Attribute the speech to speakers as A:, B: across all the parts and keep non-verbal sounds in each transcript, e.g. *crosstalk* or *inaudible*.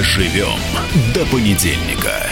A: Доживем до понедельника.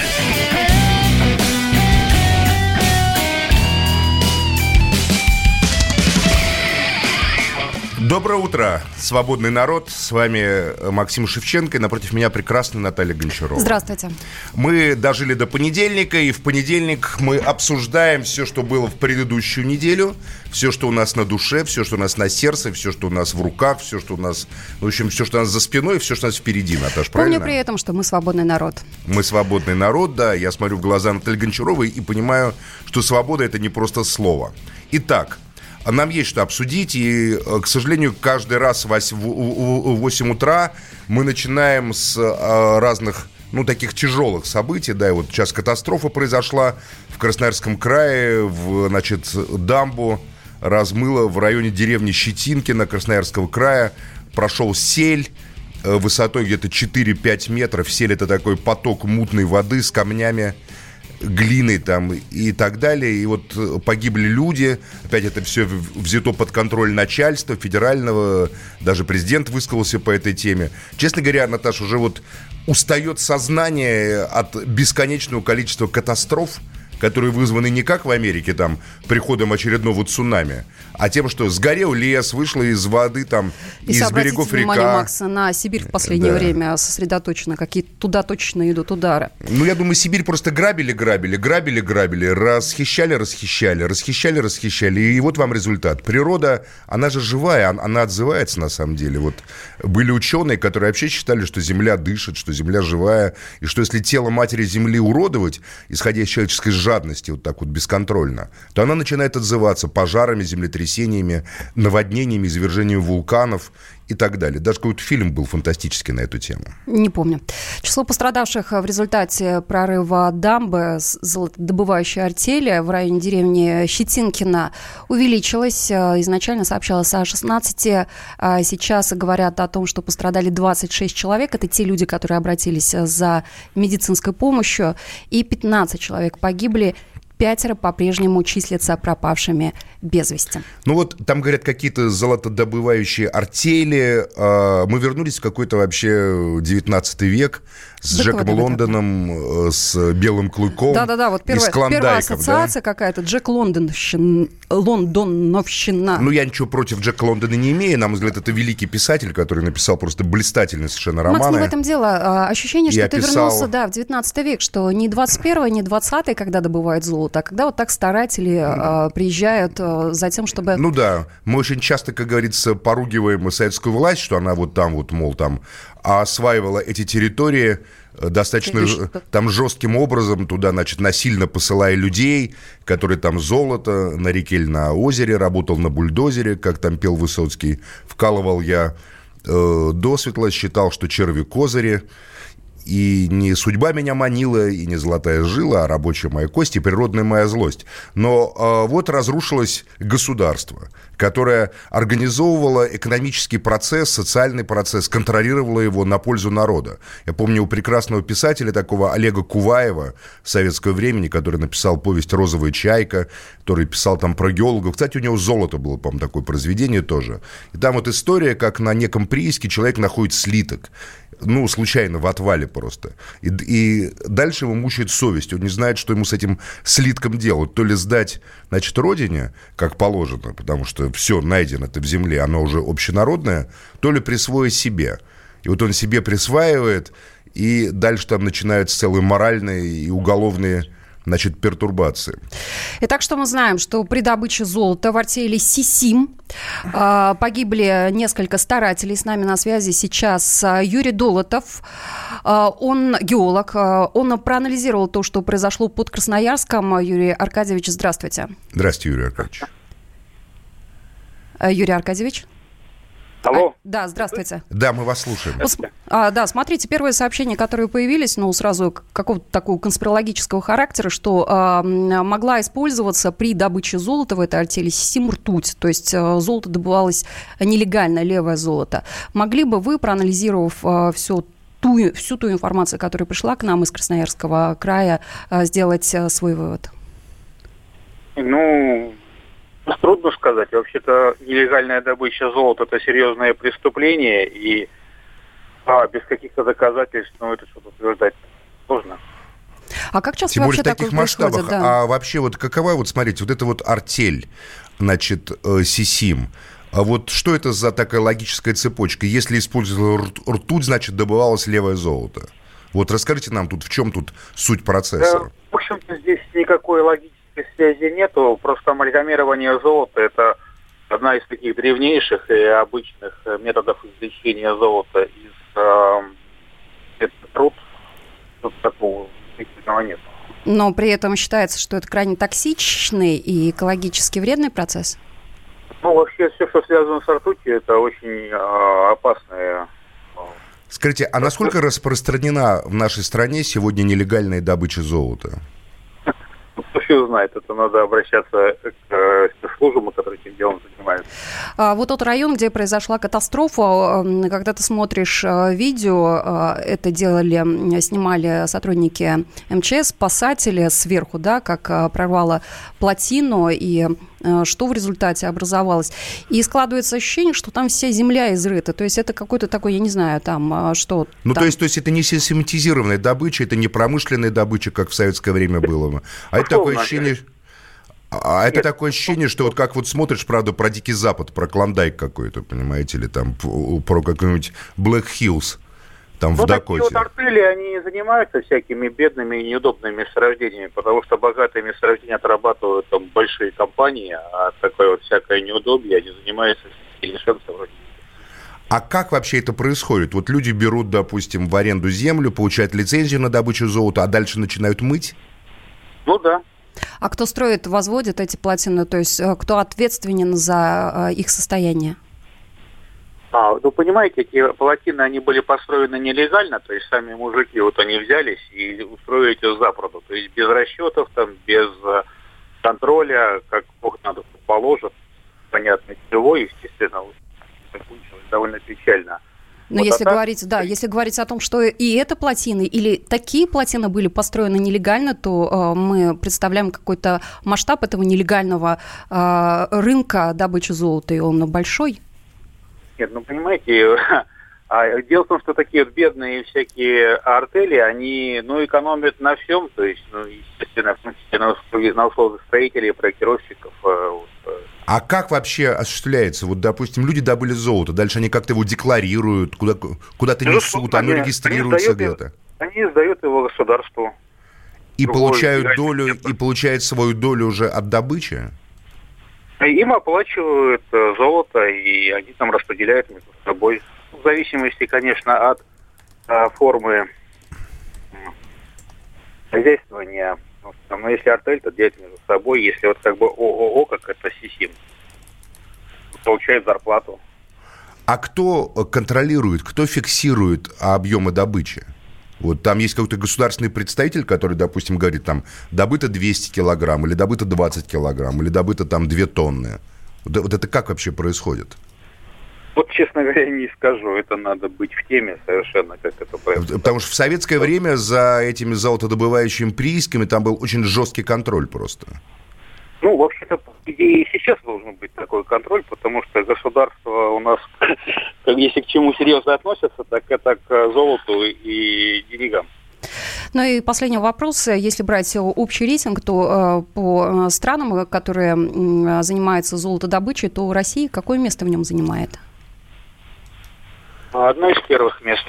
B: Доброе утро, свободный народ. С вами э, Максим Шевченко и напротив меня прекрасная Наталья Гончарова.
C: Здравствуйте.
B: Мы дожили до понедельника, и в понедельник мы обсуждаем все, что было в предыдущую неделю, все, что у нас на душе, все, что у нас на сердце, все, что у нас в руках, все, что у нас, в общем, все, что у нас за спиной, все, что у нас впереди, Наташа, правильно?
C: Помню при этом, что мы свободный народ.
B: Мы свободный народ, да. Я смотрю в глаза Натальи Гончаровой и понимаю, что свобода – это не просто слово. Итак, нам есть что обсудить, и, э, к сожалению, каждый раз в 8 утра мы начинаем с э, разных ну, таких тяжелых событий, да, и вот сейчас катастрофа произошла в Красноярском крае, в, значит, дамбу размыло в районе деревни Щетинкина Красноярского края, прошел сель, э, высотой где-то 4-5 метров, сель это такой поток мутной воды с камнями, глиной там и так далее. И вот э, погибли люди. Опять это все взято под контроль начальства федерального. Даже президент высказался по этой теме. Честно говоря, Наташа, уже вот устает сознание от бесконечного количества катастроф, которые вызваны не как в Америке, там, приходом очередного цунами, а тем, что сгорел лес, вышло из воды, там,
C: И
B: из берегов
C: внимание,
B: река.
C: Макс, на Сибирь в последнее
B: Да.
C: время сосредоточено. Какие туда точно идут удары.
B: Ну, я думаю, Сибирь просто грабили, грабили, грабили, грабили, расхищали, расхищали, расхищали, расхищали. И вот вам результат. Природа, она же живая, он- она отзывается на самом деле. Вот были ученые, которые вообще считали, что Земля дышит, что Земля живая, и что если тело матери Земли уродовать, исходя из человеческой жадности, вот так вот бесконтрольно, то она начинает отзываться пожарами, землетрясениями, наводнениями, извержением вулканов и так далее. Даже какой-то фильм был фантастический на эту тему.
C: Не помню. Число пострадавших в результате прорыва дамбы золотодобывающей артели в районе деревни Щетинкина увеличилось. Э, Изначально сообщалось о 16. а Сейчас говорят о том, что пострадали 26 человек. Это те люди, которые обратились за медицинской помощью. И 15 человек погибли. Пятеро по-прежнему числятся пропавшими без вести.
B: Ну вот там, говорят, какие-то золотодобывающие артели. А, Мы вернулись в какой-то вообще 19 век с
C: Да
B: Джеком Лондоном, э, с Белым Клыком
C: Да-да-да, вот первая, первая
B: Клондайком, да?
C: ассоциация какая-то. Джек Лондонщин, Лондоновщина.
B: Ну, я ничего против Джека Лондона не имею. На мой взгляд, это великий писатель, который написал просто блистательные совершенно романы.
C: Макс, не в этом дело. А, Ощущение, что
B: Я
C: ты
B: писал-
C: вернулся, да, в 19 век, что не 21 не 20 когда добывают золото, а когда вот так старатели а, приезжают а, за тем, чтобы...
B: Ну да, мы очень часто, как говорится, поругиваем советскую власть, что она вот там вот, мол, там осваивала эти территории э, достаточно ж- там жестким образом туда, значит, насильно посылая людей, которые там золото на реке или на озере, работал на бульдозере, как там пел Высоцкий, вкалывал я э, досветло, считал, что черви козыри, и не судьба меня манила, и не золотая жила, а рабочая моя кость и природная моя злость. Но э, вот разрушилось государство, которое организовывало экономический процесс, социальный процесс, контролировало его на пользу народа. Я помню у прекрасного писателя такого Олега Куваева советского времени, который написал повесть «Розовая чайка», который писал там про геологов. Кстати, у него «Золото» было, по-моему, такое произведение тоже. И там вот история, как на неком прииске человек находит слиток ну, случайно, в отвале просто. И, и дальше его мучает совесть. Он не знает, что ему с этим слитком делать. То ли сдать, значит, родине, как положено, потому что все найдено это в земле, оно уже общенародное, то ли присвоить себе. И вот он себе присваивает, и дальше там начинаются целые моральные и уголовные значит, пертурбации.
C: Итак, что мы знаем? Что при добыче золота в артели Сисим а, погибли несколько старателей. С нами на связи сейчас а, Юрий Долотов. А, Он геолог. Он проанализировал то, что произошло под Красноярском. Юрий Аркадьевич, здравствуйте.
B: Здравствуйте, Юрий Аркадьевич.
C: Юрий Аркадьевич?
D: Алло.
C: А, да, здравствуйте.
B: Да, мы вас слушаем.
C: А, да, смотрите, первые сообщения, которые появились, ну, сразу к- какого-то такого конспирологического характера, что а, могла использоваться при добыче золота в этой артели сим ртуть, то есть а, золото добывалось нелегально, левое золото. Могли бы вы, проанализировав а, все ту, всю ту информацию, которая пришла к нам из Красноярского края, а, сделать а, свой вывод?
D: Ну, трудно сказать. Вообще-то нелегальная добыча золота – это серьезное преступление, и А, без каких-то доказательств, ну, это что-то утверждать сложно.
C: А как часто
B: Тем более
C: вообще
B: в таких
C: такое
B: масштабах.
C: Да.
B: А вообще вот какова, вот смотрите, вот это вот артель, значит, э, Сисим, а вот что это за такая логическая цепочка? Если использовали рт- ртуть, значит, добывалось левое золото. Вот расскажите нам тут, в чем тут суть процесса?
D: Э, В общем-то, здесь никакой логической связи нету. Просто амальгамирование золота – это одна из таких древнейших и обычных методов извлечения золота из э, это труд. Тут такого удивительного нет.
C: Но при этом считается, что это крайне токсичный и экологически вредный процесс.
D: Ну, вообще, все, что связано с ртутью, это очень э, опасное
B: Скажите, а насколько распространена в нашей стране сегодня нелегальная добыча золота? *laughs*
D: Все знает, это надо обращаться к э, спецслужбам, которые этим делом занимаются.
C: А Вот тот район, где произошла катастрофа, когда ты смотришь э, видео, э, это делали, снимали сотрудники МЧС, спасатели сверху, да, как прорвало плотину и что в результате образовалось. И складывается ощущение, что там вся земля изрыта. То есть это какой-то такой, я не знаю, там что.
B: Ну,
C: там.
B: то есть, то есть это не систематизированная добыча, это не промышленная добыча, как в советское время было. А это такое
D: Условно.
B: Ощущение... А это
D: Нет.
B: такое ощущение, что вот как вот смотришь, правда, про Дикий Запад, про Клондайк какой-то, понимаете, или там про какой-нибудь Black Hills, там в
D: Ну, такие вот
B: Дакоте.
D: артели, они занимаются всякими бедными и неудобными месторождениями, потому что богатые месторождения отрабатывают там большие компании, а такое вот всякое неудобье, они занимаются совершенством вроде.
B: А как вообще это происходит? Вот люди берут, допустим, в аренду землю, получают лицензию на добычу золота, а дальше начинают мыть?
D: Ну да.
C: А кто строит, возводит эти плотины, то есть э, кто ответственен за э, их состояние?
D: А, ну, понимаете, эти плотины, они были построены нелегально, то есть сами мужики, вот они взялись и устроили эти запроду, то есть без расчетов, там, без э, контроля, как Бог надо положит, понятно, чего, естественно, закончилось довольно печально.
C: Но
D: Вот,
C: если
D: а так-
C: говорить, да, если говорить о том, что и это плотины, или такие плотины были построены нелегально, то э, мы представляем какой-то масштаб этого нелегального э, рынка добычи золота, и он большой.
D: Нет, ну понимаете, *laughs* а дело в том, что такие вот бедные всякие артели, они, ну, экономят на всем, то есть, ну, естественно, на, услугах строителей, проектировщиков. э, вот, э.
B: А как вообще осуществляется? Вот, допустим, люди добыли золото, дальше они как-то его декларируют, куда, куда-то
D: Безусловно,
B: несут, оно
D: они-
B: регистрируется
D: они
B: где-то.
D: Они сдают его государству.
B: И получают долю, и получают свою долю уже от добычи?
D: Им оплачивают э, золото, и они там распределяют между собой. В зависимости, конечно, от э, формы м, хозяйствования. Ну, там, ну, если артель, то делят между собой. Если вот как бы ООО, как это СИСИМ, получает зарплату.
B: А кто э, контролирует, кто фиксирует объемы добычи? Вот там есть какой-то государственный представитель, который, допустим, говорит, там, добыто 200 килограмм, или добыто 20 килограмм, или добыто там 2 тонны. Вот это как вообще происходит?
D: Вот, честно говоря, не скажу. Это надо быть в теме совершенно, как это происходит.
B: Потому что в советское время за этими золотодобывающими приисками там был очень жесткий контроль просто.
D: Ну, вообще-то, и сейчас должен быть такой контроль, потому что государство у нас, *coughs* если к чему серьезно относятся, так это к золоту и деньгам.
C: Ну и последний вопрос. Если брать общий рейтинг, то э, по э, странам, которые занимаются золотодобычей, то Россия какое место в нем занимает?
D: Одно из первых мест.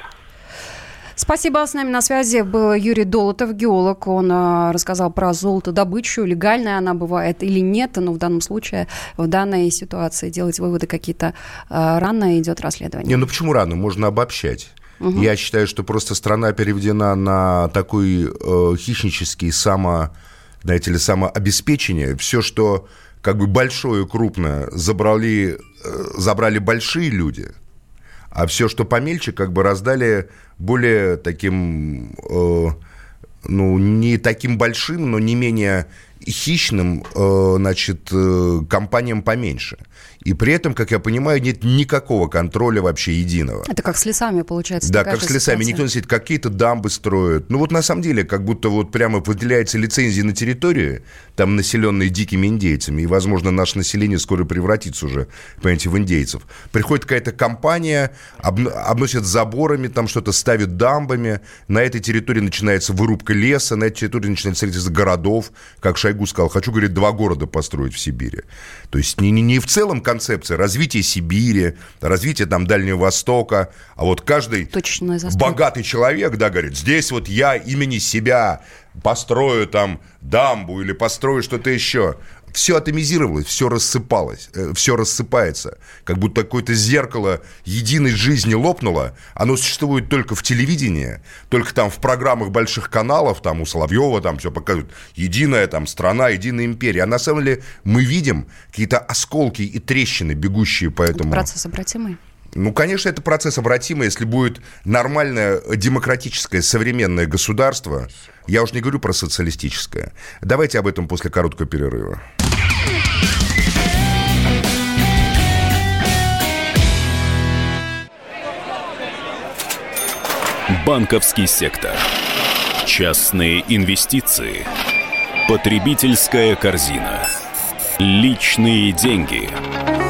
C: Спасибо. С нами на связи был Юрий Долотов, геолог. Он э, рассказал про золотодобычу, легальная она бывает или нет. Но в данном случае, в данной ситуации делать выводы какие-то э, рано идет расследование.
B: Не, ну почему рано? Можно обобщать. Я считаю, что просто страна переведена на такой э, хищнический само, знаете ли, самообеспечение. Все, что как бы большое и крупное забрали, э, забрали большие люди, а все, что помельче, как бы раздали более таким, э, ну, не таким большим, но не менее хищным, э, значит, э, компаниям поменьше. И при этом, как я понимаю, нет никакого контроля вообще единого.
C: Это как с лесами, получается.
B: Да, как с лесами. Ситуация. Никто не сидит, какие-то дамбы строят. Ну вот на самом деле, как будто вот прямо выделяется лицензия на территории, там населенные дикими индейцами, и, возможно, наше население скоро превратится уже, понимаете, в индейцев. Приходит какая-то компания, об, обносит заборами, там что-то ставит дамбами, на этой территории начинается вырубка леса, на этой территории начинается строительство городов, как Шойгу сказал, хочу, говорит, два города построить в Сибири. То есть не, не, не в целом концепция развития Сибири, развития там Дальнего Востока, а вот каждый богатый человек, да, говорит, здесь вот я имени себя построю там дамбу или построю что-то еще все атомизировалось, все рассыпалось, э, все рассыпается. Как будто какое-то зеркало единой жизни лопнуло. Оно существует только в телевидении, только там в программах больших каналов, там у Соловьева там все показывают. Единая там страна, единая империя. А на самом деле мы видим какие-то осколки и трещины, бегущие по этому.
C: Процесс обратимый.
B: Ну, конечно, это процесс обратимый, если будет нормальное демократическое современное государство. Я уж не говорю про социалистическое. Давайте об этом после короткого перерыва.
A: Банковский сектор. Частные инвестиции. Потребительская корзина. Личные деньги.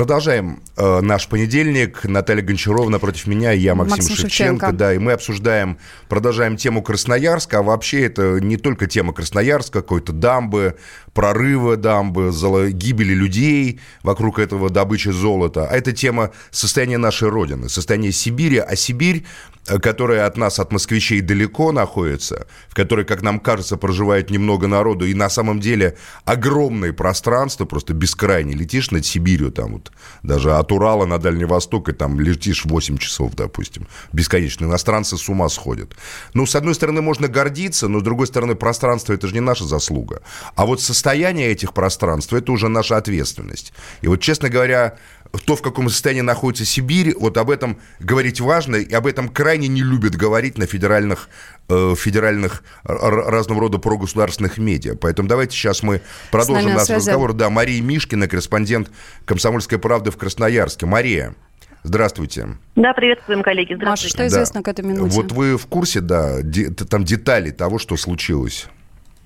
B: Продолжаем э, наш понедельник. Наталья Гончарова напротив меня, я Максим, Максим Шевченко. Шевченко. Да, и мы обсуждаем, продолжаем тему Красноярска. А вообще это не только тема Красноярска, какой-то дамбы, прорыва дамбы, гибели людей вокруг этого добычи золота. А это тема состояния нашей Родины, состояния Сибири. А Сибирь, которая от нас, от москвичей далеко находится, в которой, как нам кажется, проживает немного народу, и на самом деле огромное пространство, просто бескрайнее. Летишь над Сибирью, там вот, даже от Урала на Дальний Восток, и там летишь 8 часов, допустим. Бесконечно. Иностранцы с ума сходят. Ну, с одной стороны, можно гордиться, но с другой стороны, пространство – это же не наша заслуга. А вот состояние этих пространств – это уже наша ответственность. И вот, честно говоря, то, в каком состоянии находится Сибирь, вот об этом говорить важно, и об этом крайне не любят говорить на федеральных, э, федеральных разного рода прогосударственных медиа. Поэтому давайте сейчас мы продолжим наш связи. разговор. Да, Мария Мишкина, корреспондент «Комсомольской правды» в Красноярске. Мария. Здравствуйте.
E: Да, приветствуем, коллеги. Здравствуйте.
C: Маша, что известно да. к этой минуте?
B: Вот вы в курсе, да, де, там детали того, что случилось?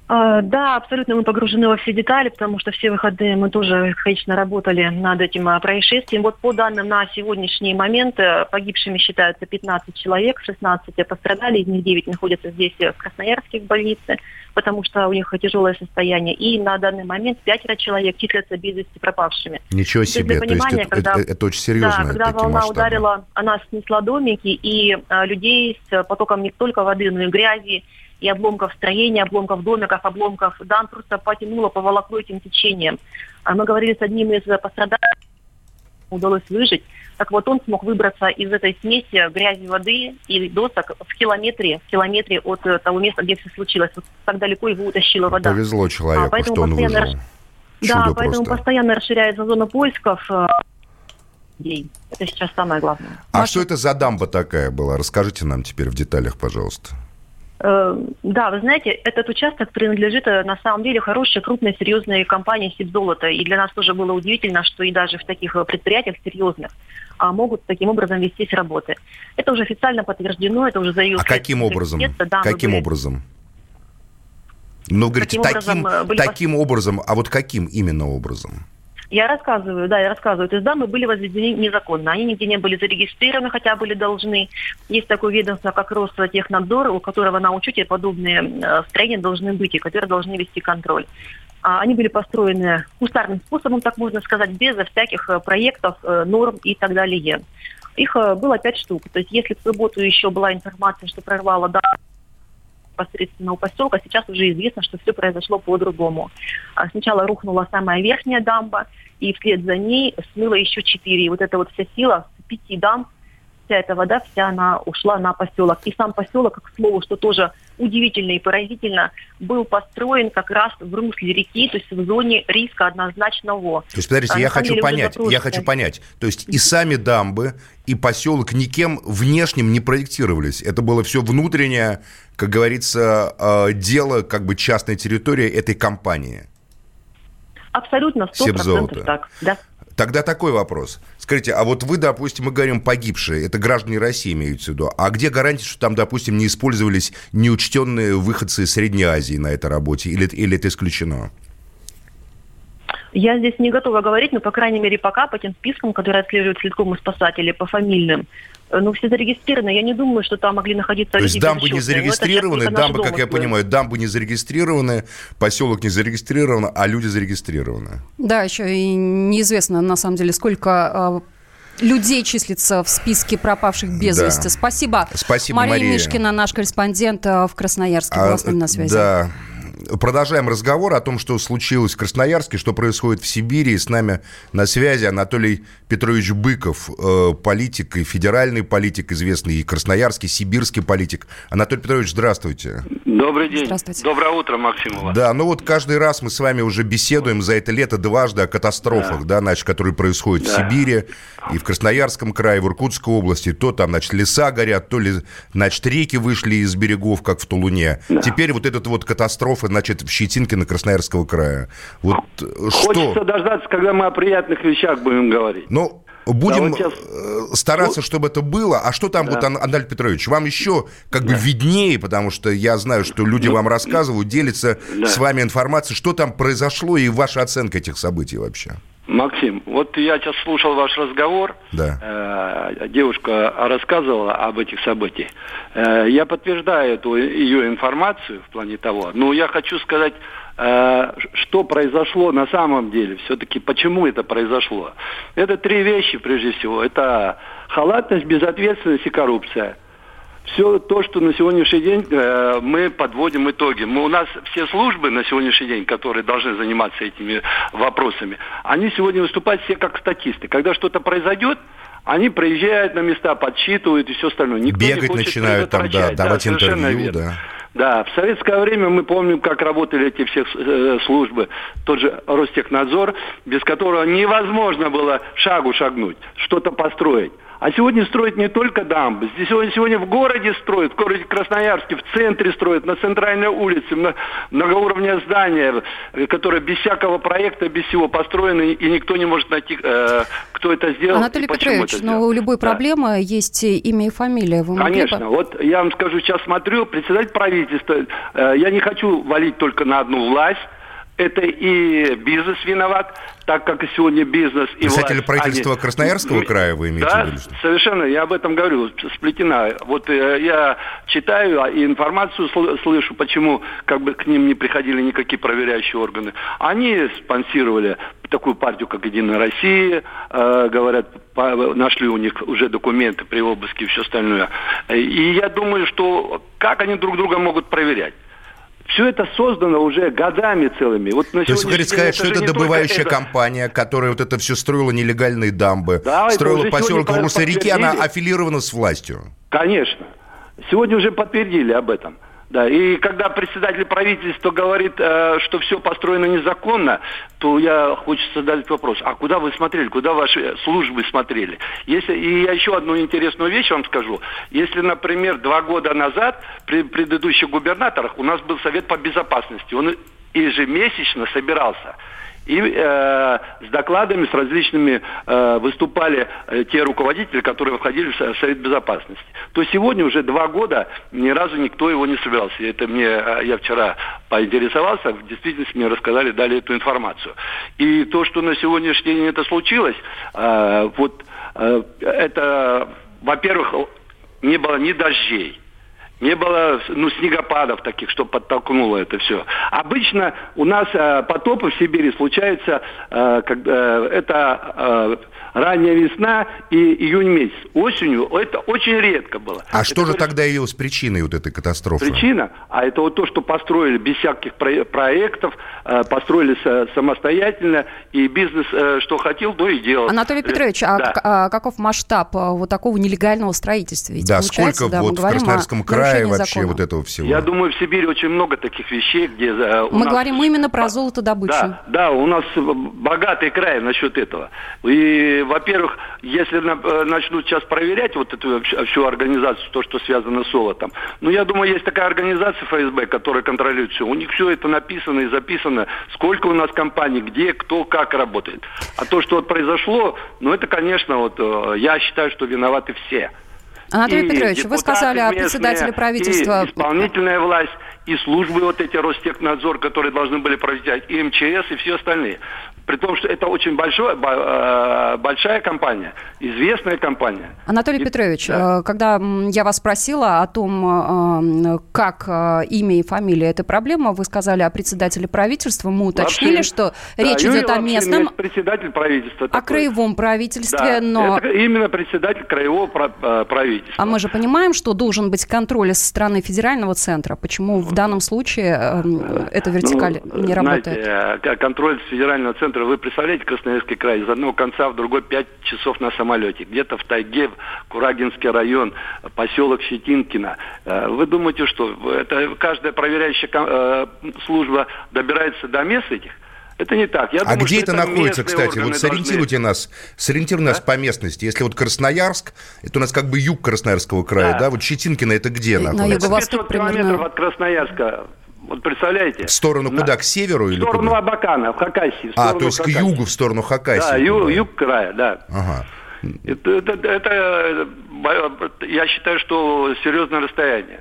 E: А, да, абсолютно мы погружены во все детали, потому что все выходные мы тоже, конечно, работали над этим а, происшествием. Вот по данным на сегодняшний момент э, погибшими считаются 15 человек, 16 пострадали, из них 9 находятся здесь э, в Красноярске в больнице, потому что у них тяжелое состояние. И на данный момент пятеро человек числятся без вести пропавшими.
B: Ничего себе, то есть, то есть это, когда, это, это очень серьезно.
E: Да, когда волна масштабы. ударила, она снесла домики, и а, людей с потоком не только воды, но и грязи, и обломков строения, обломков домиков, обломков дан просто потянуло, поволокло этим течением. А мы говорили с одним из пострадавших, удалось выжить. Так вот, он смог выбраться из этой смеси грязи, воды и досок в километре, в километре от э, того места, где все случилось. Вот так далеко его утащила вода.
B: Повезло человеку, а, поэтому что он выжил. Расш...
E: Да, поэтому просто. постоянно расширяется зона поисков э, людей. Это сейчас самое главное.
B: А Маша... что это за дамба такая была? Расскажите нам теперь в деталях, пожалуйста.
E: Э, да, вы знаете, этот участок принадлежит э, на самом деле хорошей, крупной, серьезной компании «Сибзолото». И для нас тоже было удивительно, что и даже в таких э, предприятиях серьезных а могут таким образом вестись работы. Это уже официально подтверждено, это уже заявил...
B: А каким образом? Да, каким были... образом? Ну, говорите, таким, таким, таким образом, а вот каким именно образом?
E: Я рассказываю, да, я рассказываю. То есть дамы были возведены незаконно. Они нигде не были зарегистрированы, хотя были должны. Есть такое ведомство, как Ростехнадзор, у которого на учете подобные э, строения должны быть и которые должны вести контроль. А они были построены кустарным способом, так можно сказать, без всяких э, проектов, э, норм и так далее. Их было пять штук. То есть если в субботу еще была информация, что прорвало да, непосредственно у поселка, сейчас уже известно, что все произошло по-другому. А сначала рухнула самая верхняя дамба, и вслед за ней смыло еще четыре. И вот эта вот вся сила пяти дам вся эта вода, вся она ушла на поселок. И сам поселок, к слову, что тоже удивительно и поразительно, был построен как раз в русле реки, то есть в зоне риска однозначного.
B: То есть, подождите, а я хочу понять, я хочу понять. То есть и сами дамбы, и поселок никем внешним не проектировались. Это было все внутреннее, как говорится, э, дело, как бы частной территории этой компании.
E: Абсолютно, 100% так, да.
B: Тогда такой вопрос. Скажите, а вот вы, допустим, мы говорим погибшие, это граждане России имеются в виду, а где гарантия, что там, допустим, не использовались неучтенные выходцы из Средней Азии на этой работе, или, или это исключено?
E: Я здесь не готова говорить, но, по крайней мере, пока по тем спискам, которые отслеживают следком и спасатели, по фамильным, э, ну, все зарегистрированы. Я не думаю, что там могли находиться
B: То есть дамбы не зарегистрированы, дамбы, как я понимаю, дамбы не зарегистрированы, поселок не зарегистрирован, а люди зарегистрированы.
C: Да, еще и неизвестно, на самом деле, сколько а, людей числится в списке пропавших без да. вести. Спасибо.
B: Спасибо,
C: Мария,
B: Мария
C: Мишкина, наш корреспондент э, в Красноярске, а, была с нами на связи.
B: Да, продолжаем разговор о том, что случилось в Красноярске, что происходит в Сибири. С нами на связи Анатолий Петрович Быков, э, политик и федеральный политик, известный и красноярский, сибирский политик. Анатолий Петрович, здравствуйте.
F: Добрый день.
C: Здравствуйте.
F: Доброе утро, Максимова.
B: Да, ну вот каждый раз мы с вами уже беседуем за это лето дважды о катастрофах, да, да значит, которые происходят да. в Сибири и в Красноярском крае, в Иркутской области. То там, значит, леса горят, то ли, значит, реки вышли из берегов, как в Тулуне. Да. Теперь вот этот вот катастрофа значит, в Щетинкино Красноярского края. Вот
F: Хочется что? дождаться, когда мы о приятных вещах будем говорить.
B: Ну, Будем да, сейчас... Э, стараться, чтобы это было. А что там, да. вот, Анатолий Петрович, вам еще как да. бы виднее, потому что я знаю, что люди ну, вам рассказывают, делятся да. с вами информацией, что там произошло и ваша оценка этих событий вообще.
F: Максим, вот я сейчас слушал ваш разговор.
B: Да.
F: Э, девушка рассказывала об этих событиях. Э, я подтверждаю эту ее информацию в плане того. Но я хочу сказать, что произошло на самом деле. Все-таки почему это произошло. Это три вещи, прежде всего. Это халатность, безответственность и коррупция все то, что на сегодняшний день э, мы подводим итоги. Мы, у нас все службы на сегодняшний день, которые должны заниматься этими вопросами, они сегодня выступают все как статисты. Когда что-то произойдет, они приезжают на места, подсчитывают и все остальное.
B: Никто Бегать не начинают там, да, давать да, интервью, да.
F: Да, в советское время мы помним, как работали эти все э, службы. Тот же Ростехнадзор, без которого невозможно было шагу шагнуть, что-то построить. А сегодня строят не только дамбы. Здесь сегодня, сегодня в городе строят, в городе Красноярске, в центре строят, на центральной улице, на многоуровневое здание, которое без всякого проекта, без всего построено, и никто не может найти, э, кто это сделал
C: Анатолий Петрович, но у любой да. проблемы есть имя и фамилия.
F: Вы Конечно. Бы... Вот я вам скажу, сейчас смотрю, председатель правительства, э, я не хочу валить только на одну власть, это и бизнес виноват, так как и сегодня бизнес и
B: Представитель власть... правительства они... Красноярского края вы имеете
F: да,
B: в виду?
F: совершенно, я об этом говорю, сплетена. Вот э, я читаю а, и информацию слышу, почему как бы к ним не приходили никакие проверяющие органы. Они спонсировали такую партию, как «Единая Россия», э, говорят, по, нашли у них уже документы при обыске и все остальное. И я думаю, что как они друг друга могут проверять? Все это создано уже годами целыми. Вот
B: на То есть вы хотите сказать, что это добывающая это... компания, которая вот это все строила нелегальные дамбы, да, строила поселок в русле реки, она аффилирована с властью?
F: Конечно. Сегодня уже подтвердили об этом. Да, и когда председатель правительства говорит, э, что все построено незаконно, то я хочется задать вопрос, а куда вы смотрели, куда ваши службы смотрели? Если, и я еще одну интересную вещь вам скажу. Если, например, два года назад при предыдущих губернаторах у нас был Совет по безопасности, он ежемесячно собирался и э, с докладами, с различными э, выступали э, те руководители, которые входили в Совет Безопасности. То сегодня уже два года ни разу никто его не собирался. Это мне, э, я вчера поинтересовался, в действительности мне рассказали, дали эту информацию. И то, что на сегодняшний день это случилось, э, вот э, это, во-первых, не было ни дождей, не было ну, снегопадов таких, что подтолкнуло это все. Обычно у нас э, потопы в Сибири случаются, э, когда, э, это э, ранняя весна и июнь месяц. Осенью это очень редко было.
B: А
F: это
B: что же
F: говорит,
B: тогда явилось причиной вот этой катастрофы?
F: Причина, а это вот то, что построили без всяких про- проектов, э, построили со- самостоятельно, и бизнес, э, что хотел, то и делал.
C: Анатолий Петрович, а,
F: Да.
C: к- а каков масштаб а, вот такого нелегального строительства? Ведь
B: Да, сколько
C: да,
B: вот в Красноярском крае
C: нарушении
B: вообще
C: закона.
B: вот этого всего?
F: Я думаю, в Сибири очень много таких вещей, где... э,
C: Мы
F: нас-
C: говорим именно про золотодобычу.
F: Да, да, у нас богатый край насчет этого. И, во-первых, если на- э, начнут сейчас проверять вот эту всю- всю организацию, то, что связано с золотом, ну, я думаю, есть такая организация ФСБ, которая контролирует все. У них все это написано и записано, сколько у нас компаний, где, кто, как работает. А то, что вот произошло, ну, это, конечно, вот э, я считаю, что виноваты все.
C: Анатолий
F: И
C: Петрович, вы сказали о председателе правительства.
F: И исполнительная власть, и службы вот эти Ростехнадзор, которые должны были проводить, и МЧС, и все остальные. При том, что это очень большой, бо- э, большая компания, известная компания.
C: Анатолий
F: И-
C: Петрович,
F: да.
C: э, когда я вас спросила о том, э, как имя и фамилия это проблема, вы сказали о председателе правительства, мы уточнили,
F: Вообще,
C: что
F: да,
C: речь
F: Юрий
C: идет о
F: Лапшин
C: местном,
F: председатель правительства.
C: о
F: такой.
C: краевом правительстве,
F: Да,
C: но...
F: это именно председатель краевого правительства.
C: А мы же понимаем, что должен быть контроль со стороны федерального центра. Почему в данном случае э, эта вертикаль
F: Ну,
C: не
F: знаете,
C: работает?
F: к- контроль с федерального центра, вы представляете Красноярский край, из одного конца в другой 5 часов на самолете, где-то в тайге, в Курагинский район, поселок Щетинкино. Э, Вы думаете, что это каждая проверяющая э, служба добирается до мест этих? Это не так. Я
B: А
F: думаю,
B: где это находится, кстати? Вот сориентируйте нас, сориентируйте нас по местности. Если вот Красноярск, это у нас как бы юг Красноярского края,
F: Да.
B: да? Вот Щетинкино это где
C: На
B: находится?
C: юго- Восток
F: 500 километров
C: примерно.
F: от Красноярска. Вот представляете?
B: В сторону
F: На-
B: куда? К северу
F: В
B: или
F: сторону
B: куда?
F: Абакана, в Хакасии. в
B: А, то есть к
F: Хакасии.
B: югу, в сторону Хакасии.
F: Да, ю- юг края, да.
B: Ага.
F: Это, это- это, э, я считаю, что серьезное расстояние.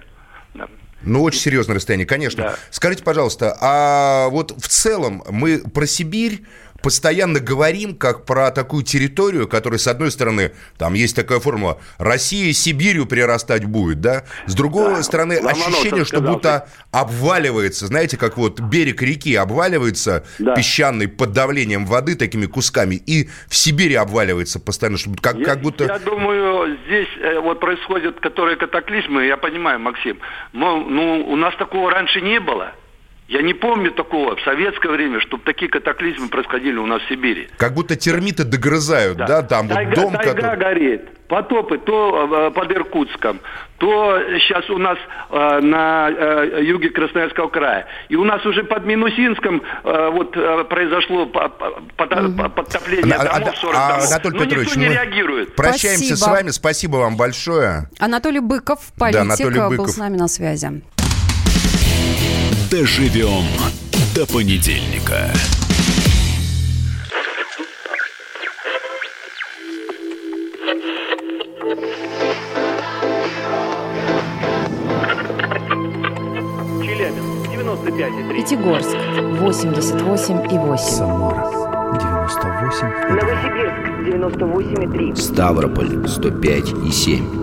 B: Ну, очень серьезное расстояние, конечно.
F: Да.
B: Скажите, пожалуйста, а вот в целом мы про Сибирь постоянно говорим как про такую территорию, которая, с одной стороны, там есть такая формула, Россия Сибирью прирастать будет, да? С другой
F: Да,
B: стороны, ощущение, что
F: сказал,
B: будто обваливается, знаете, как вот берег реки обваливается
F: Да.
B: песчаный под давлением воды такими кусками, и в Сибири обваливается постоянно, чтобы как,
F: Я,
B: как будто...
F: я думаю, здесь э, вот происходят, которые катаклизмы, я понимаю, Максим, мол, ну, у нас такого раньше не было. Я не помню такого в советское время, чтобы такие катаклизмы происходили у нас в Сибири.
B: Как будто термиты догрызают, да, там вот
F: тайга,
B: дом,
F: тайга
B: который...
F: горит. Потопы то э, под Иркутском, то сейчас у нас э, на э, юге Красноярского края. И у нас уже под Минусинском э, вот э, произошло по- по- под- по- подтопление
B: А-
F: домов, 40
B: а,
F: домов.
B: Анатолий
F: Но
B: Петрович,
F: никто не
B: мы
F: реагирует.
B: Прощаемся с
C: Спасибо.
B: вами. Спасибо вам большое.
C: Анатолий Быков, политик,
B: Анатолий
C: был
B: Быков.
C: с нами на связи.
A: Доживем до понедельника.
F: Челябинск, 95,3.
C: Пятигорск, 88,8.
G: Самара 98
E: Новосибирск 98,3.
H: Ставрополь 105 и 7.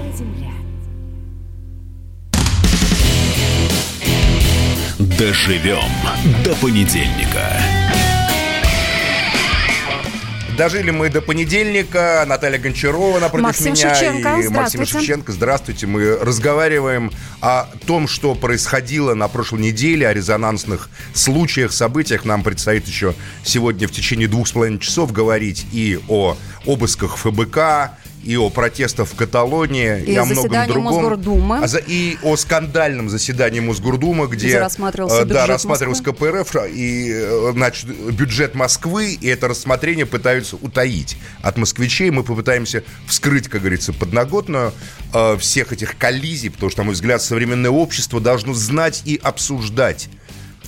A: Доживем до понедельника.
B: Дожили мы до понедельника. Наталья Гончарова напротив
C: Максим
B: меня.
C: Шевченко,
B: и Максим. Шевченко. Здравствуйте. Мы разговариваем о том, что происходило на прошлой неделе, о резонансных случаях, событиях. Нам предстоит еще сегодня в течение двух с половиной часов говорить и о обысках ФБК, и о протестах в Каталонии,
C: и, и о многом другом. Мосгордумы.
B: А и о скандальном заседании Мосгордумы, где, где
C: рассматривался
B: да, рассматривался КПРФ и значит, бюджет Москвы, и это рассмотрение пытаются утаить от москвичей. Мы попытаемся вскрыть, как говорится, подноготную э, всех этих коллизий, потому что, на мой взгляд, современное общество должно знать и обсуждать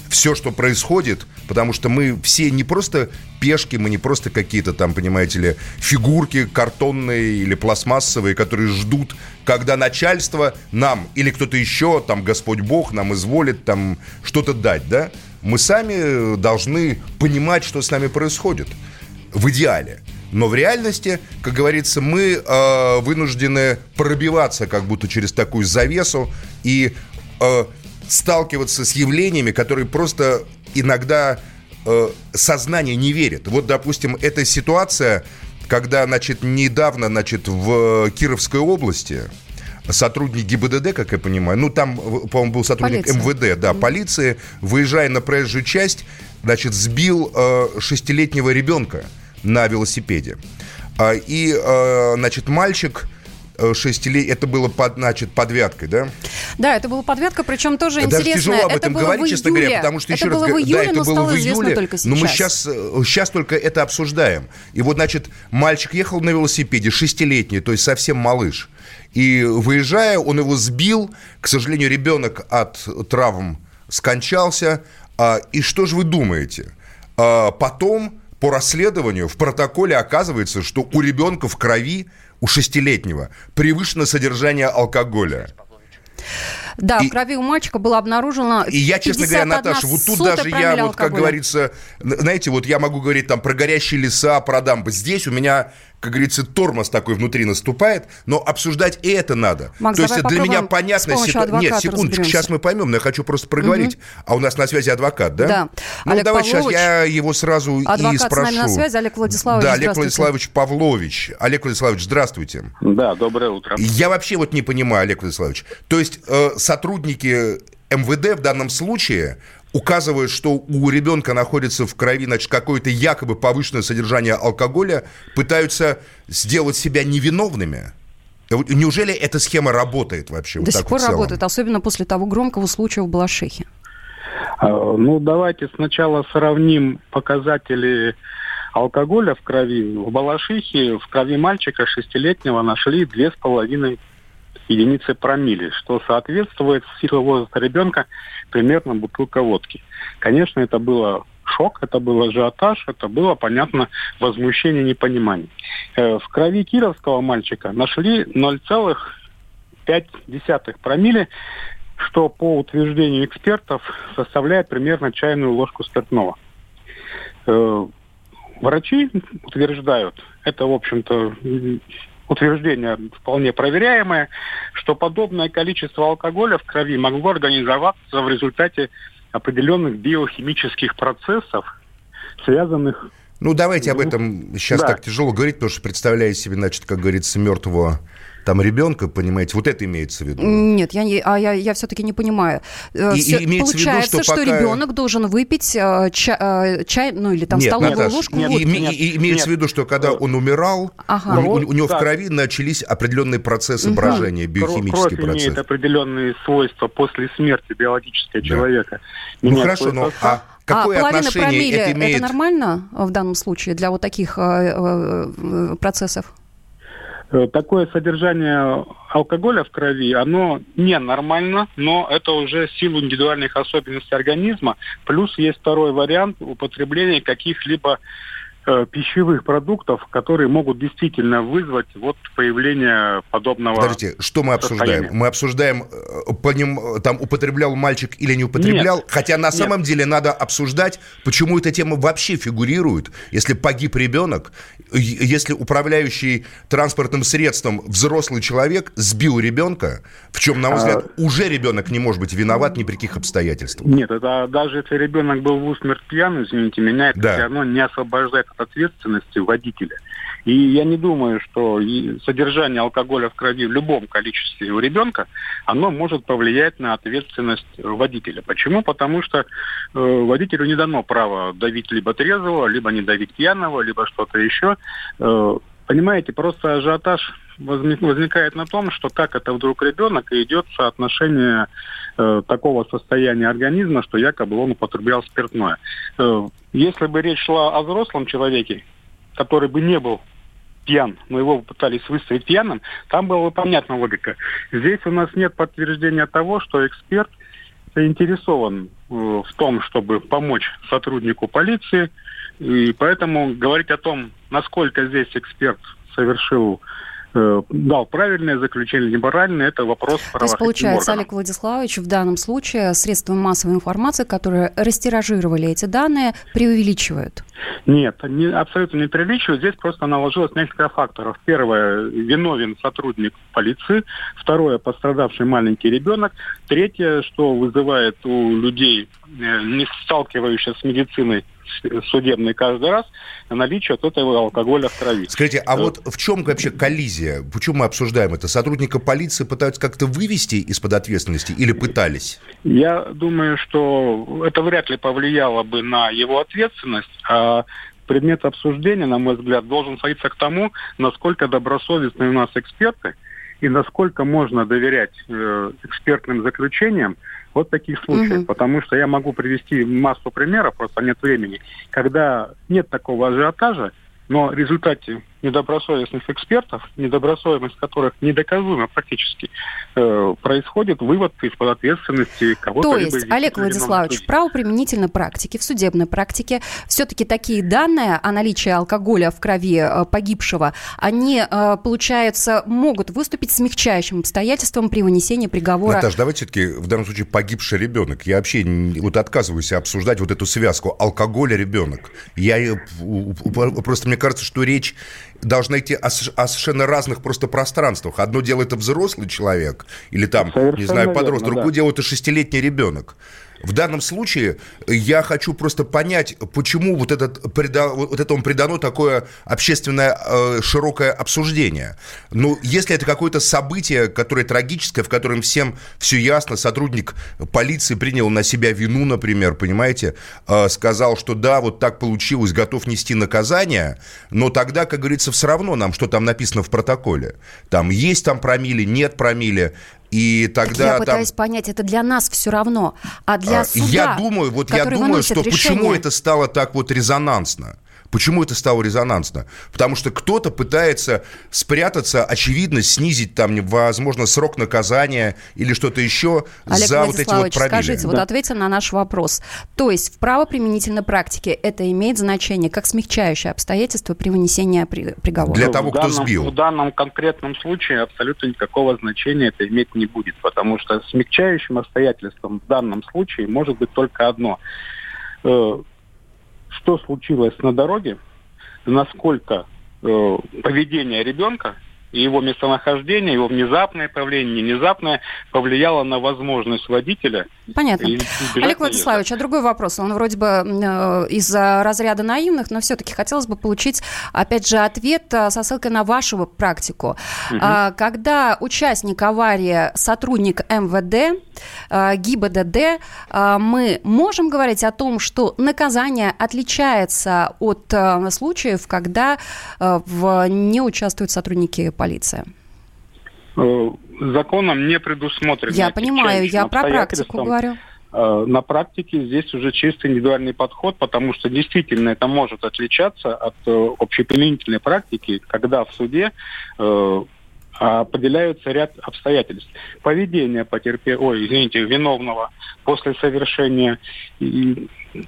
B: все, что происходит, потому что мы все не просто пешки, мы не просто какие-то там, понимаете ли, фигурки картонные или пластмассовые, которые ждут, когда начальство нам или кто-то еще, там Господь Бог нам изволит там что-то дать, да? Мы сами должны понимать, что с нами происходит в идеале. Но в реальности, как говорится, мы э, вынуждены пробиваться как будто через такую завесу и э, сталкиваться с явлениями, которые просто иногда э, сознание не верит. Вот, допустим, эта ситуация, когда, значит, недавно, значит, в Кировской области сотрудник ГИБДД, как я понимаю, ну, там, по-моему, был сотрудник Полиция. МВД, да, mm-hmm. полиции, выезжая на проезжую часть, значит, сбил э, шестилетнего ребенка на велосипеде. А, и, э, значит, мальчик 6 лет, это было, под, значит, подвяткой, да?
C: Да, это было подвятка, причем тоже
B: Даже
C: интересно.
B: тяжело об этом говорить, честно говоря, потому что,
C: это
B: еще
C: было
B: раз
C: в июле,
B: да, это было в июле,
C: только сейчас.
B: но мы сейчас, сейчас только это обсуждаем. И вот, значит, мальчик ехал на велосипеде, шестилетний, то есть совсем малыш. И выезжая, он его сбил. К сожалению, ребенок от травм скончался. А, и что же вы думаете? А, потом по расследованию в протоколе оказывается, что у ребенка в крови у шестилетнего превышено содержание алкоголя.
C: Да, и, в крови у мальчика было обнаружено
B: И я, честно говоря, Наташа, вот тут даже я, вот, как говорится, знаете, вот я могу говорить там про горящие леса, про дамбы. Здесь у меня как говорится, тормоз такой внутри наступает, но обсуждать и это надо.
C: Макс,
B: То есть для меня понятно...
C: Ситу...
B: Нет, секундочку, сейчас мы поймем, но я хочу просто проговорить. Угу. А у нас на связи адвокат, да?
C: Да.
B: Ну, Олег давайте сейчас я его сразу
C: адвокат
B: и спрошу.
C: с нами на связи, Олег Владиславович,
B: Да, Олег Владиславович Павлович. Олег Владиславович, здравствуйте.
I: Да, доброе утро.
B: Я вообще вот не понимаю, Олег Владиславович. То есть э, сотрудники МВД в данном случае указывают, что у ребенка находится в крови значит, какое-то якобы повышенное содержание алкоголя, пытаются сделать себя невиновными. Неужели эта схема работает вообще?
C: До вот сих пор вот работает, особенно после того громкого случая в Балашихе.
I: А, ну, давайте сначала сравним показатели алкоголя в крови. В Балашихе в крови мальчика шестилетнего нашли две с половиной единицы промили, что соответствует силе возраста ребенка примерно бутылка водки. Конечно, это было шок, это был ажиотаж, это было, понятно, возмущение, непонимание. Э, в крови кировского мальчика нашли 0,5 промили, что по утверждению экспертов составляет примерно чайную ложку спиртного. Э, врачи утверждают, это, в общем-то, утверждение вполне проверяемое, что подобное количество алкоголя в крови могло организоваться в результате определенных биохимических процессов, связанных
B: ну, давайте об этом сейчас да. так тяжело говорить, потому что представляю себе, значит, как говорится, мертвого там ребенка, понимаете, вот это имеется в виду?
C: Нет, я, не, а я, я все-таки не понимаю.
B: Э, и, Все, и
C: получается,
B: виду,
C: что, что пока... ребенок должен выпить э, чай, э, чай, ну или там
B: нет,
C: столовую
B: Наташ,
C: ложку
B: нет,
C: водки.
B: Нет, и, имеется нет. в виду, что когда он умирал, ага. у, у, у него да. в крови начались определенные процессы угу. брожения, биохимические
I: Кровь
B: процессы.
I: имеет определенные свойства после смерти биологического да. человека.
B: Ну хорошо, но а какое
C: а
B: отношение
C: промилле
B: это имеет?
C: Это нормально в данном случае для вот таких э, э, процессов?
I: Э, такое содержание алкоголя в крови, оно ненормально, но это уже силу индивидуальных особенностей организма. Плюс есть второй вариант употребления каких-либо пищевых продуктов, которые могут действительно вызвать вот появление подобного.
B: Подождите, что мы обсуждаем? Состояния. Мы обсуждаем, э, по ним там употреблял мальчик или не употреблял, нет, хотя на нет. самом деле надо обсуждать, почему эта тема вообще фигурирует. Если погиб ребенок, если управляющий транспортным средством взрослый человек сбил ребенка, в чем, на мой взгляд, а... уже ребенок не может быть виноват ни при каких обстоятельствах.
I: Нет, это даже если ребенок был в усмерть пьян, извините меня, это да. все равно не освобождает ответственности водителя. И я не думаю, что содержание алкоголя в крови в любом количестве у ребенка, оно может повлиять на ответственность водителя. Почему? Потому что э, водителю не дано право давить либо трезвого, либо не давить пьяного, либо что-то еще. Э, понимаете, просто ажиотаж возникает на том, что как это вдруг ребенок и идет соотношение э, такого состояния организма, что якобы он употреблял спиртное. Э, если бы речь шла о взрослом человеке, который бы не был пьян, но его пытались выставить пьяным, там была бы понятна логика. Здесь у нас нет подтверждения того, что эксперт заинтересован э, в том, чтобы помочь сотруднику полиции, и поэтому говорить о том, насколько здесь эксперт совершил дал правильное заключение, либеральное, это вопрос
C: То есть, получается, органам. Олег Владиславович, в данном случае средства массовой информации, которые растиражировали эти данные, преувеличивают?
I: Нет, не, абсолютно не преувеличивают. Здесь просто наложилось несколько факторов. Первое, виновен сотрудник полиции. Второе, пострадавший маленький ребенок. Третье, что вызывает у людей, э, не сталкивающихся с медициной, судебный каждый раз наличие от этого алкоголя в крови.
B: Скажите, а вот в чем вообще коллизия? Почему мы обсуждаем это? Сотрудника полиции пытаются как-то вывести из-под ответственности или пытались?
I: Я думаю, что это вряд ли повлияло бы на его ответственность, а предмет обсуждения, на мой взгляд, должен сводиться к тому, насколько добросовестны у нас эксперты и насколько можно доверять э, экспертным заключениям, вот таких случаев. Угу. Потому что я могу привести массу примеров, просто нет времени, когда нет такого ажиотажа, но в результате недобросовестных экспертов, недобросовестность которых недоказуема практически, э, происходит вывод из-под ответственности кого-то.
C: То есть, Олег Владиславович, в правоприменительной практике, в судебной практике все-таки такие данные о наличии алкоголя в крови э, погибшего, они, э, получается, могут выступить смягчающим обстоятельством при вынесении приговора.
B: Наташа, давайте все-таки в данном случае погибший ребенок. Я вообще вот отказываюсь обсуждать вот эту связку алкоголь ребенок. Я просто мне кажется, что речь должна идти о, о совершенно разных просто пространствах. Одно дело это взрослый человек или там, Совершенно не знаю, подросток, верно, другое да. дело это шестилетний ребенок. В данном случае я хочу просто понять, почему вот, этот, вот этому придано такое общественное э, широкое обсуждение. Ну, если это какое-то событие, которое трагическое, в котором всем все ясно, сотрудник полиции принял на себя вину, например, понимаете, э, сказал, что да, вот так получилось, готов нести наказание, но тогда, как говорится, все равно нам, что там написано в протоколе. Там есть там промили, нет промили. И тогда
C: так я пытаюсь там... понять, это для нас все равно, а для а, суда,
B: Я думаю, вот я думаю, что решение... почему это стало так вот резонансно. Почему это стало резонансно? Потому что кто-то пытается спрятаться, очевидно, снизить там, возможно, срок наказания или что-то еще
C: Олег за вот эти вот пробили. скажите, да. вот ответьте на наш вопрос. То есть в правоприменительной практике это имеет значение как смягчающее обстоятельство при вынесении приговора?
B: Для того,
I: кто
B: сбил.
I: В данном конкретном случае абсолютно никакого значения это иметь не будет, потому что смягчающим обстоятельством в данном случае может быть только одно э, что случилось на дороге, насколько э, поведение ребенка и его местонахождение, его внезапное появление, не внезапное повлияло на возможность водителя.
C: Понятно. Олег Владиславович, а другой вопрос. Он вроде бы э, из разряда наивных, но все-таки хотелось бы получить, опять же, ответ э, со ссылкой на вашу практику. Угу. Когда участник аварии сотрудник МВД, э, ГИБДД, э, мы можем говорить о том, что наказание отличается от э, случаев, когда э, в, не участвуют сотрудники полиции?
I: Э, законом не предусмотрено.
C: Я понимаю, я про практику говорю.
I: Э, на практике здесь уже чисто индивидуальный подход, потому что действительно это может отличаться от э, общеприменительной практики, когда в суде определяется ряд обстоятельств. Поведение потерпе... Ой, извините, виновного после совершения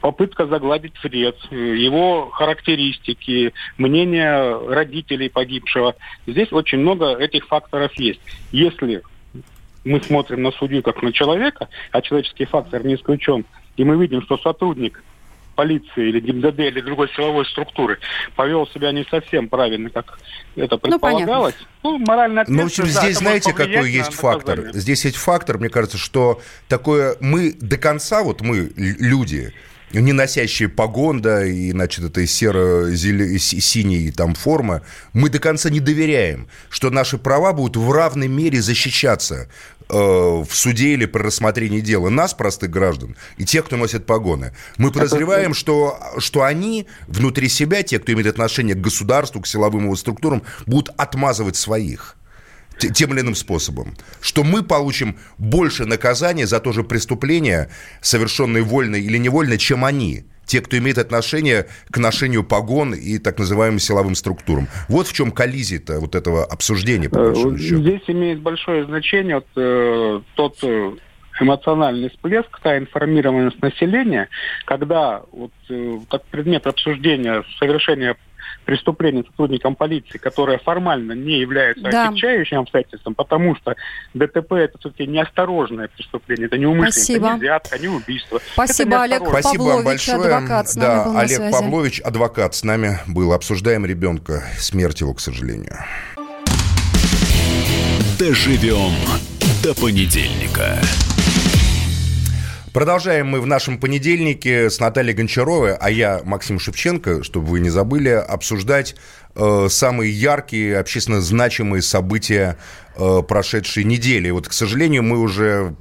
I: попытка загладить вред, его характеристики, мнение родителей погибшего. Здесь очень много этих факторов есть. Если мы смотрим на судью как на человека, а человеческий фактор не исключен, и мы видим, что сотрудник полиции или ГИБДД или другой силовой структуры повел себя не совсем правильно, как это ну, предполагалось,
B: ну, ну морально Ну, в общем, да, здесь знаете, какой есть фактор? Здесь есть фактор, мне кажется, что такое мы до конца, вот мы, люди, не носящие погон, да, и, значит, этой серо-синей там форма, мы до конца не доверяем, что наши права будут в равной мере защищаться э, в суде или при рассмотрении дела нас, простых граждан, и тех, кто носит погоны. Мы подозреваем, что, что они внутри себя, те, кто имеет отношение к государству, к силовым его структурам, будут отмазывать своих тем или иным способом, что мы получим больше наказания за то же преступление, совершенное вольно или невольно, чем они, те, кто имеет отношение к ношению погон и так называемым силовым структурам. Вот в чем коллизия-то вот этого обсуждения, по большому
I: Э,
B: счету.
I: Здесь имеет большое значение вот, э, тот э, эмоциональный всплеск, та информированность населения, когда вот, э, как предмет обсуждения совершения преступления сотрудникам полиции, которое формально не является
C: Да.
I: отягчающим обстоятельством, потому что ДТП это все-таки неосторожное преступление, это не умышленное,
C: Спасибо.
I: это не взятка, не убийство.
C: Спасибо, Олег
I: неосторожно.
B: Спасибо вам
C: Павлович,
B: большое.
C: адвокат, с нами
B: да,
C: был на
B: Олег
C: связи.
B: Павлович, адвокат, с нами был. Обсуждаем ребенка. Смерть его, к сожалению.
A: Доживем до понедельника.
B: Продолжаем мы в нашем понедельнике с Натальей Гончаровой, а я, Максим Шевченко, чтобы вы не забыли, обсуждать э, самые яркие, общественно значимые события э, прошедшей недели. Вот, к сожалению, мы уже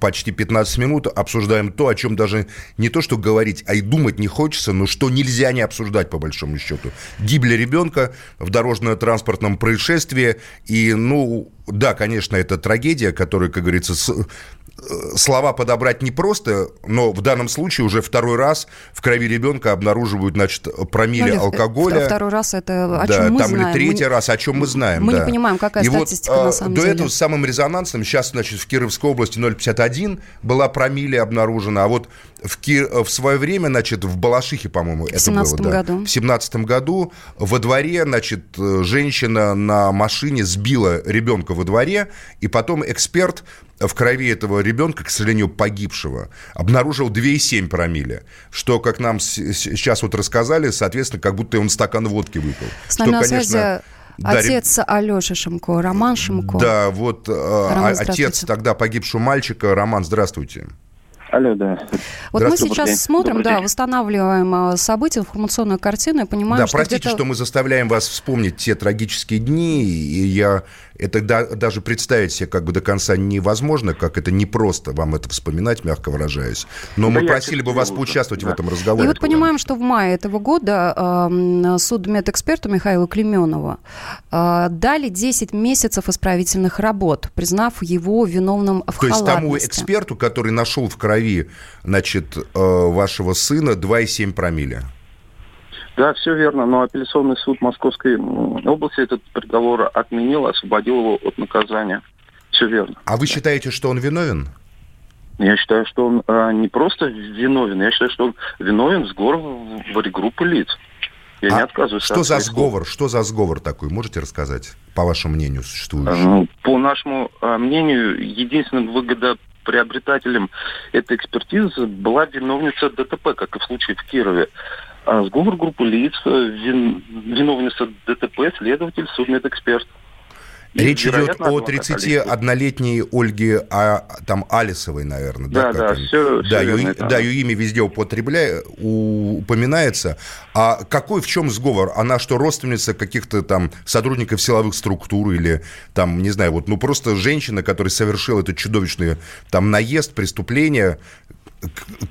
B: почти 15 минут обсуждаем то, о чем даже не то, что говорить, а и думать не хочется, но что нельзя не обсуждать, по большому счету. Гибель ребенка в дорожно-транспортном происшествии. И, ну, да, конечно, это трагедия, которая, как говорится, с- э, слова подобрать непросто, но в данном случае уже второй раз в крови ребенка обнаруживают, значит, промилле
C: Олег, э,
B: алкоголя.
C: Второй раз это о
B: да,
C: чем мы
B: там
C: знаем.
B: или третий
C: Мы-
B: раз, о чем мы знаем.
C: мы не
B: да.
C: понимаем, какая
B: И вот,
C: статистика на
B: а,
C: самом
B: до
C: деле.
B: этого самым резонансным, сейчас, значит, в Кировской области 0,51 была промилле обнаружена, а вот в, Ки- в свое время, значит, в Балашихе, по-моему, это
C: 17
B: было. да.
C: году.
B: В 17 году во дворе, значит, э, женщина на машине сбила ребенка во дворе, и потом эксперт в крови этого ребенка, к сожалению, погибшего, обнаружил 2,7 промилле, что, как нам сейчас вот рассказали, соответственно, как будто он стакан водки выпил.
C: С нами
B: Что,
C: на
B: конечно,
C: связи
B: да,
C: отец Алеши Шимко, Роман Шимко.
B: Да, вот э,
C: Роман,
B: а- отец тогда погибшего мальчика. Роман, здравствуйте.
J: Алло, да.
C: Вот мы сейчас
J: день.
C: смотрим,
J: Добрый
C: да,
J: день.
C: восстанавливаем э, события, информационную картину и понимаем,
B: да,
C: что
B: простите,
C: где-то...
B: что мы заставляем вас вспомнить те трагические дни, и я это да- даже представить себе как бы до конца невозможно, как это непросто вам это вспоминать, мягко выражаясь. Но
J: Да
B: мы просили бы вас поучаствовать в
J: да.
B: этом
C: И
B: разговоре.
C: вот понимаем, что в мае этого года э, судмедэксперту Михаилу Клеменову э, дали 10 месяцев исправительных работ, признав его виновным в
B: То есть тому
C: халатности.
B: эксперту, который нашел в крови, значит, э, вашего сына 2,7 промилле.
J: Да, все верно, но апелляционный суд Московской области этот приговор отменил, освободил его от наказания. Все верно.
B: А вы считаете, что он виновен?
J: Я считаю, что он а, не просто виновен, я считаю, что он виновен в сговор в в группы лиц. Я не
B: А
J: отказываюсь.
B: Что
J: от
B: за
J: слов.
B: сговор? Что за сговор такой? Можете рассказать, по вашему мнению, существующий?
J: Ну, По нашему а, мнению, единственным выгодоприобретателем этой экспертизы была виновница ДТП, как и в случае в Кирове. А сговор группы лиц, э, вин- виновница ДТП, следователь, судмедэксперт. И,
B: Речь идет о
J: адвокат
B: 31-летней Ольге а, там Алисовой, наверное.
J: Да, да,
B: они?
J: всё-
B: да,
J: всё
B: ее,
J: верно, это
B: да, ее имя везде употребляя, у- упоминается. А какой, в чем сговор? Она что, родственница каких-то там сотрудников силовых структур или там, не знаю, вот, ну просто женщина, которая совершила этот чудовищный там наезд, преступление.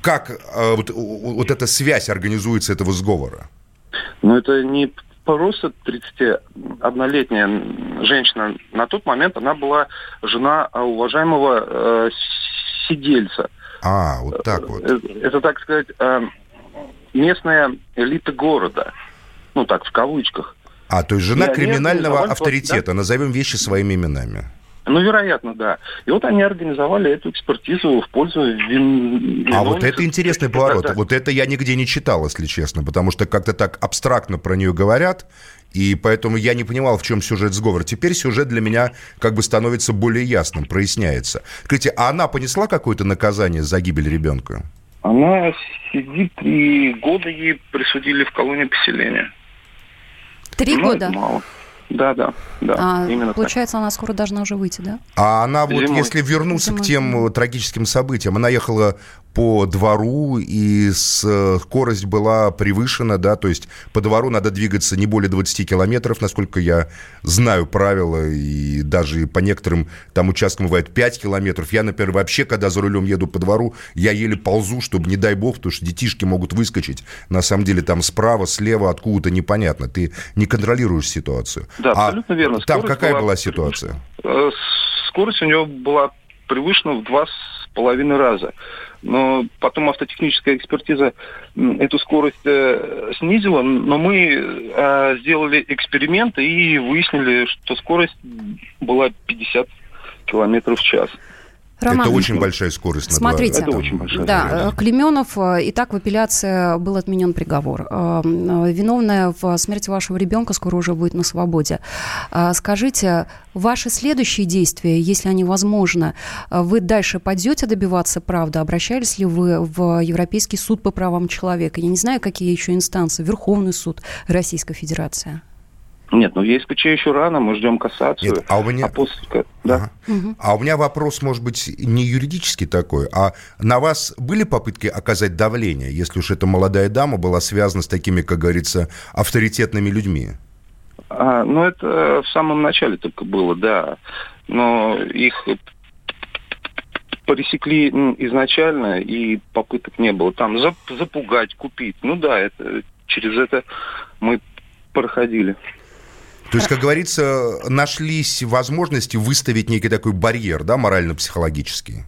B: Как э, вот, вот эта связь организуется этого сговора?
J: Но это не просто 31-летняя женщина. На тот момент она была жена а, уважаемого э, сидельца.
B: А, вот так вот.
J: Э, Это, так сказать, э, местная элита города. Ну, так, в кавычках.
B: А, то есть жена
J: И
B: криминального авторитета, назовем вещи своими именами.
J: Ну, вероятно, да. И вот они организовали эту экспертизу в пользу вин...
B: А вот это интересный поворот.
J: Да, да.
B: Вот это я нигде не читал, если честно, потому что как-то так абстрактно про нее говорят, и поэтому я не понимал, в чем сюжет сговора. Теперь сюжет для меня как бы становится более ясным, проясняется. Скажите, а она понесла какое-то наказание за гибель ребенка?
J: Она сидит три года, ей присудили в колонии поселения.
C: Три
J: Ну,
C: года?
J: это мало. Да, да, да.
C: А,
J: именно так.
C: получается, она скоро должна уже выйти, да?
B: А она вот,
J: Зимой.
B: если вернуться
C: Зимой.
B: к тем э, трагическим событиям, она ехала по двору, и скорость была превышена, да, то есть по двору надо двигаться не более 20 километров, насколько я знаю правила, и даже по некоторым там участкам бывает 5 километров. Я, например, вообще, когда за рулем еду по двору, я еле ползу, чтобы, не дай бог, потому что детишки могут выскочить, на самом деле, там справа, слева, откуда-то непонятно. Ты не контролируешь ситуацию.
J: Да, а абсолютно верно.
B: Там скорость какая была, была ситуация?
J: Э, скорость у него была превышена в два с половиной раза но потом автотехническая экспертиза эту скорость э, снизила, но мы э, сделали эксперимент и выяснили, что скорость была 50 километров в час.
B: Роман, это очень большая скорость.
C: На смотрите,
J: это очень большая
C: да, скорость. Клеменов, э, и так в апелляции был отменен приговор. Э, э, виновная в смерти вашего ребенка скоро уже будет на свободе. Скажите, ваши следующие действия, если они возможны, вы дальше пойдете добиваться правды? Обращались ли вы в Европейский суд по правам человека? Я не знаю, какие еще инстанции, Верховный суд Российской Федерации.
J: Нет, ну ЕСПЧ еще рано, мы ждем кассацию.
B: Нет, а у меня...
J: А, после... да.
B: Угу. а у меня вопрос, может быть, не юридический такой, а на вас были попытки оказать давление, если уж эта молодая дама была связана с такими, как говорится, авторитетными людьми?
J: А, ну, это в самом начале только было, да. Но их пресекли изначально, и попыток не было. Там запугать, купить. Ну да, это через это мы проходили.
B: То есть, как говорится, нашлись возможности выставить некий такой барьер, да, морально-психологический?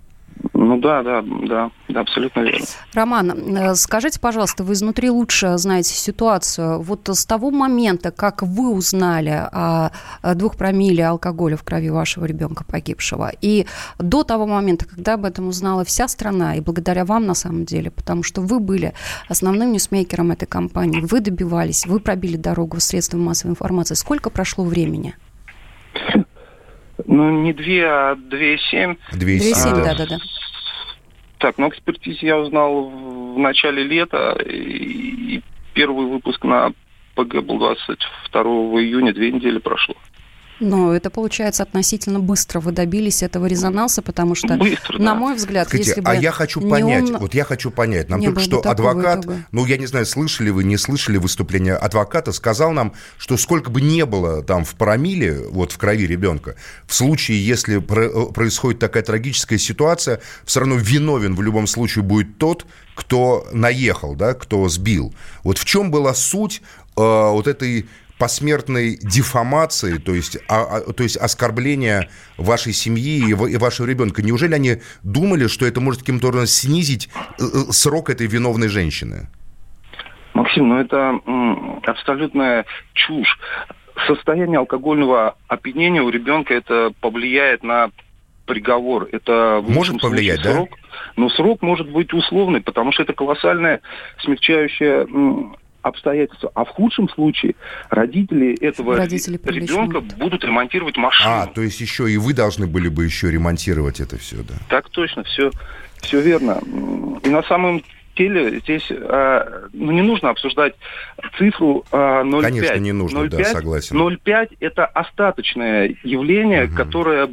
J: Ну да, да, да, да, абсолютно верно.
C: Роман, э, скажите, пожалуйста, вы изнутри лучше знаете ситуацию. Вот с того момента, как вы узнали о двух промилле алкоголя в крови вашего ребенка погибшего, и до того момента, когда об этом узнала вся страна, и благодаря вам на самом деле, потому что вы были основным ньюсмейкером этой компании, вы добивались, вы пробили дорогу в средства массовой информации. Сколько прошло времени?
J: Ну, не две, а две семь.
B: Две семь,
C: да-да-да.
J: Так, ну, экспертизе я узнал в начале лета, и первый выпуск на ПГ был 22 июня, две недели прошло.
C: Но это получается относительно быстро вы добились этого резонанса, потому что,
J: быстро,
C: на
J: да.
C: мой взгляд,
B: Скажите,
C: если
B: а
C: бы
B: я хочу понять, он... вот я хочу понять, нам только что адвокат, итога. ну я не знаю, слышали вы, не слышали выступление адвоката, сказал нам, что сколько бы не было там в промиле, вот в крови ребенка, в случае, если э, происходит такая трагическая ситуация, все равно виновен в любом случае будет тот, кто наехал, да, кто сбил. Вот в чем была суть э, вот этой посмертной дефамации, то есть, а, а, то есть оскорбления вашей семьи и, и вашего ребенка. Неужели они думали, что это может каким-то образом снизить э, э, срок этой виновной женщины?
J: Максим, ну это абсолютная чушь. Состояние алкогольного опьянения у ребенка это повлияет на приговор. Это
B: может повлиять,
J: срок,
B: да?
J: Но срок может быть условный, потому что это колоссальная смягчающая обстоятельства. А в худшем случае родители этого родители ребенка будут ремонтировать машину.
B: А, то есть еще и вы должны были бы еще ремонтировать это все, да?
J: Так точно, все, все верно. И на самом деле здесь э, ну, не нужно обсуждать цифру э, 0,5.
B: Конечно, не нужно, 0,5, да, согласен.
J: 0,5 – это остаточное явление, угу. которое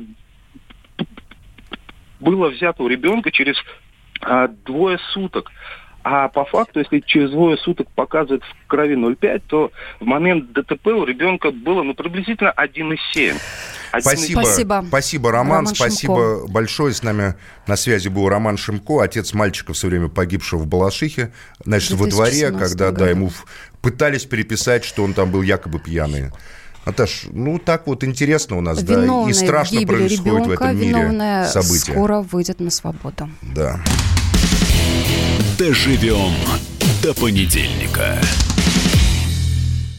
J: было взято у ребенка через э, двое суток. А по факту, если через двое суток показывает в крови 0,5, то в момент ДТП у ребенка было ну, приблизительно 1,7.
B: Спасибо. Спасибо. Спасибо, Роман. Роман спасибо Шимко. большое. С нами на связи был Роман Шимко, отец мальчика в свое время погибшего в Балашихе. Значит, во дворе, когда да, ему пытались переписать, что он там был якобы пьяный. Наташ, ну так вот интересно у нас,
C: виновная
B: да, и страшно происходит
C: ребенка,
B: в этом мире события.
C: скоро выйдет на свободу.
B: Да.
A: Доживем до понедельника.